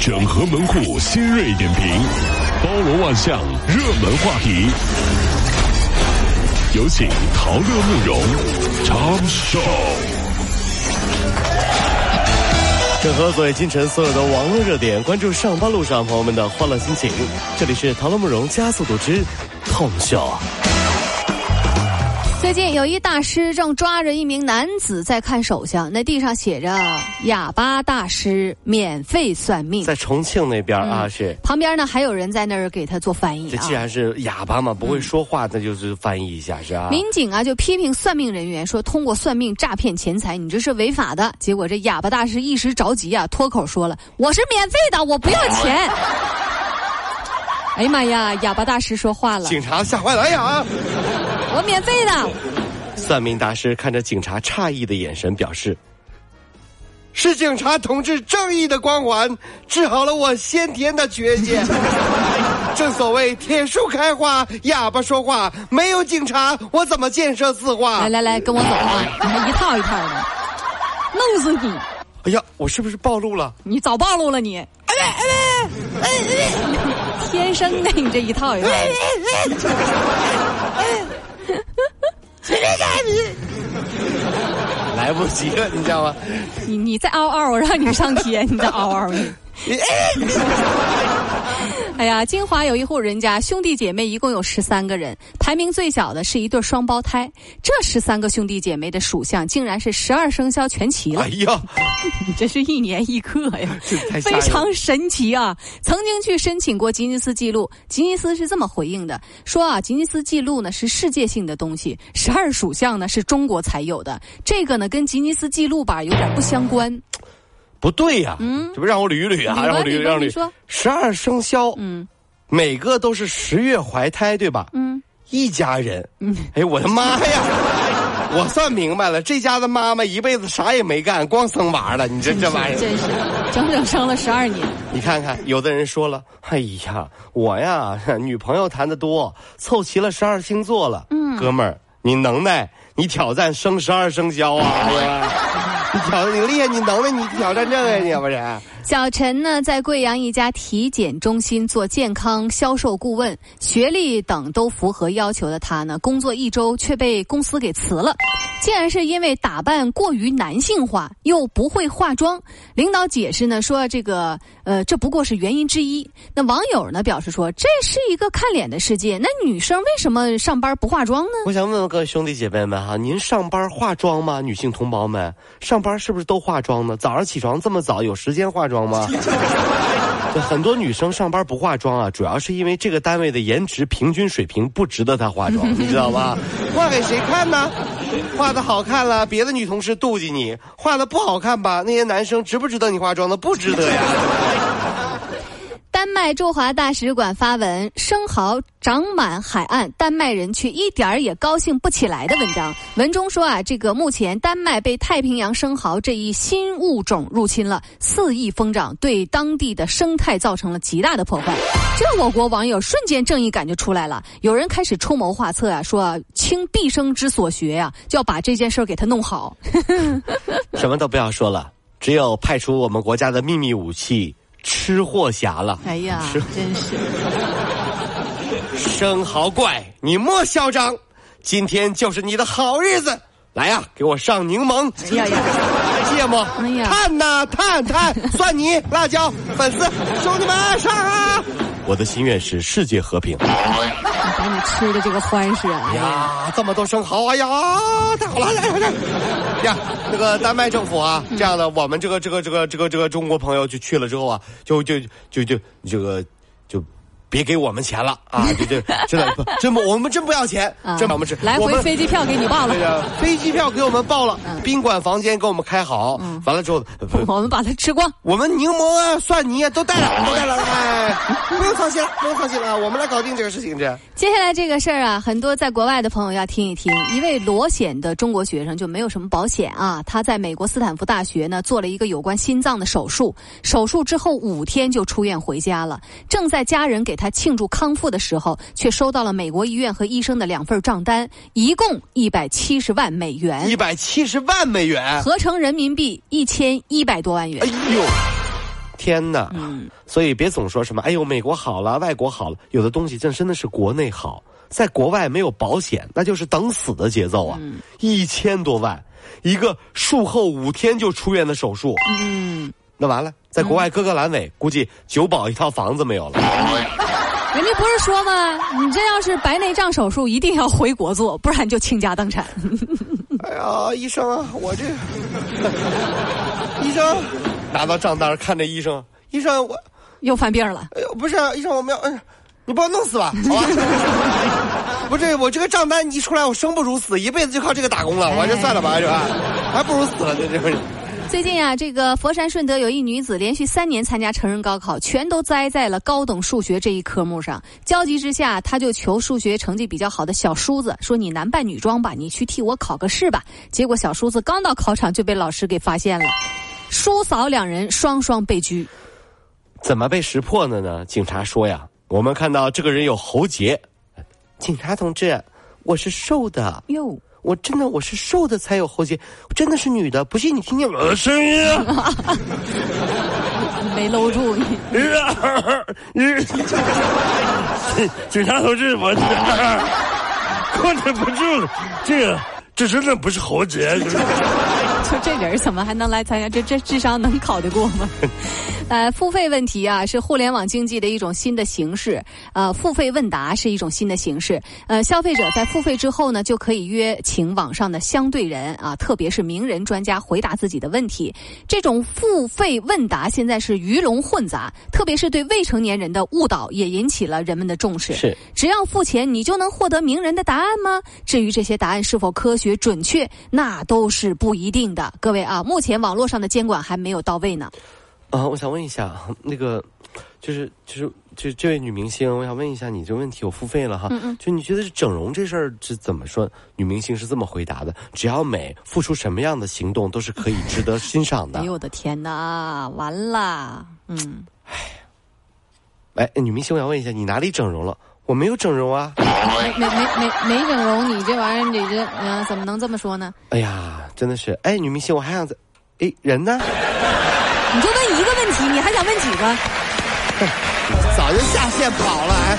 整合门户新锐点评，包罗万象，热门话题。有请陶乐慕容长寿。整合昨夜今晨所有的网络热点，关注上班路上朋友们的欢乐心情。这里是陶乐慕容加速度之痛秀。最近有一大师正抓着一名男子在看手相，那地上写着“哑巴大师免费算命”。在重庆那边啊，是旁边呢还有人在那儿给他做翻译。这既然是哑巴嘛，不会说话，那就是翻译一下是吧？民警啊就批评算命人员说，通过算命诈骗钱财，你这是违法的。结果这哑巴大师一时着急啊，脱口说了：“我是免费的，我不要钱。”哎呀妈呀！哑巴大师说话了，警察吓坏了！哎呀！我免费的。算命大师看着警察诧异的眼神，表示：“是警察同志正义的光环治好了我先天的缺陷。正所谓铁树开花，哑巴说话，没有警察，我怎么建设四化？来来来，跟我走啊！你还一套一套的，弄死你！哎呀，我是不是暴露了？你早暴露了你！哎哎哎哎！天生的，你这一套一套。来不及了，你知道吗？你你再嗷嗷，我让你上天！你再嗷嗷。哎呀，金华有一户人家，兄弟姐妹一共有十三个人，排名最小的是一对双胞胎。这十三个兄弟姐妹的属相竟然是十二生肖全齐了。哎呀，你这是一年一个呀，非常神奇啊！曾经去申请过吉尼斯纪录，吉尼斯是这么回应的：说啊，吉尼斯纪录呢是世界性的东西，十二属相呢是中国才有的，这个呢跟吉尼斯纪录吧有点不相关。不对呀，嗯，这不让我捋一捋啊，让我捋让捋。说十二生肖，嗯，每个都是十月怀胎，对吧？嗯，一家人，嗯，哎，我的妈呀！我算明白了，这家的妈妈一辈子啥也没干，光生娃了。你这这玩意儿，真是整整生了十二年。你看看，有的人说了，哎呀，我呀，女朋友谈的多，凑齐了十二星座了。嗯，哥们儿，你能耐，你挑战生十二生肖啊！你挑你厉害，你能耐，你挑战这个你不是？小陈呢，在贵阳一家体检中心做健康销售顾问，学历等都符合要求的他呢，工作一周却被公司给辞了。竟然是因为打扮过于男性化，又不会化妆。领导解释呢，说这个呃，这不过是原因之一。那网友呢表示说，这是一个看脸的世界。那女生为什么上班不化妆呢？我想问问各位兄弟姐妹们哈，您上班化妆吗？女性同胞们上班是不是都化妆呢？早上起床这么早，有时间化妆吗？对，很多女生上班不化妆啊，主要是因为这个单位的颜值平均水平不值得她化妆，你知道吧？化给谁看呢？画的好看了，别的女同事妒忌你；画的不好看吧，那些男生值不值得你化妆呢？不值得呀。丹麦驻华大使馆发文：生蚝长满海岸，丹麦人却一点儿也高兴不起来的文章。文中说啊，这个目前丹麦被太平洋生蚝这一新物种入侵了，肆意疯长，对当地的生态造成了极大的破坏。这我国网友瞬间正义感就出来了，有人开始出谋划策啊，说倾毕生之所学呀，就要把这件事儿给他弄好。什么都不要说了，只有派出我们国家的秘密武器。吃货侠了！哎呀，真是生蚝怪，你莫嚣张！今天就是你的好日子，来呀，给我上柠檬！哎呀呀，芥末！哎呀，碳呐碳碳，蒜泥、辣椒、粉丝，兄弟们上啊！我的心愿是世界和平。把你吃的这个欢实啊！呀，这么多生蚝，哎呀，太好了！来来来，呀，那个丹麦政府啊，这样的，我们这个这个这个这个这个中国朋友就去了之后啊，就就就就这个就。别给我们钱了啊！这这，真的不，真不，我们真不要钱，真我们是来回飞机票给你报了，飞机票给我们报了，宾馆房间给我们开好，完了之后 我们把它吃光，我们柠檬啊、蒜泥啊都带了，都带了，哎，不用操心了，不用操心了，我们来搞定这个事情去。接下来这个事儿啊，很多在国外的朋友要听一听。一位裸险的中国学生就没有什么保险啊，他在美国斯坦福大学呢做了一个有关心脏的手术，手术之后五天就出院回家了，正在家人给。他庆祝康复的时候，却收到了美国医院和医生的两份账单，一共一百七十万美元。一百七十万美元，合成人民币一千一百多万元。哎呦，天呐！嗯，所以别总说什么，哎呦，美国好了，外国好了，有的东西真真的是国内好，在国外没有保险，那就是等死的节奏啊！一千多万，一个术后五天就出院的手术，嗯，那完了，在国外割个阑尾，估计九保一套房子没有了。人家不是说吗？你这要是白内障手术，一定要回国做，不然就倾家荡产。哎呀，医生，我这医生拿到账单看着医生，医生我 又犯病了。哎呦，不是医生，我们要，你把我弄死吧，好吧？不是我这个账单一出来，我生不如死，一辈子就靠这个打工了，我这算了吧，是吧？还不如死了，这这。最近啊，这个佛山顺德有一女子连续三年参加成人高考，全都栽在了高等数学这一科目上。焦急之下，她就求数学成绩比较好的小叔子说：“你男扮女装吧，你去替我考个试吧。”结果小叔子刚到考场就被老师给发现了，叔嫂两人双双被拘。怎么被识破的呢？警察说呀，我们看到这个人有喉结。警察同志，我是瘦的哟。我真的我是瘦的才有喉结，真的是女的，不信你听听我的声音。没搂住 你。警察同志，我 控制不住了，这个这真的不是喉结。就这人怎么还能来参加？这这智商能考得过吗？呃，付费问题啊，是互联网经济的一种新的形式。呃，付费问答是一种新的形式。呃，消费者在付费之后呢，就可以约请网上的相对人啊，特别是名人专家回答自己的问题。这种付费问答现在是鱼龙混杂，特别是对未成年人的误导也引起了人们的重视。是，只要付钱，你就能获得名人的答案吗？至于这些答案是否科学准确，那都是不一定的。各位啊，目前网络上的监管还没有到位呢。啊，我想问一下，那个，就是就是就这位女明星，我想问一下，你这个问题我付费了哈，就你觉得整容这事儿是怎么说？女明星是这么回答的：只要美，付出什么样的行动都是可以值得欣赏的。哎呦我的天哪，完了，嗯，哎，哎，女明星，我想问一下，你哪里整容了？我没有整容啊，没没没没没整容，你这玩意儿，你这啊，怎么能这么说呢？哎呀，真的是，哎，女明星，我还想再，哎，人呢？你就问一个问题，你还想问几个？早就下线跑了，哎！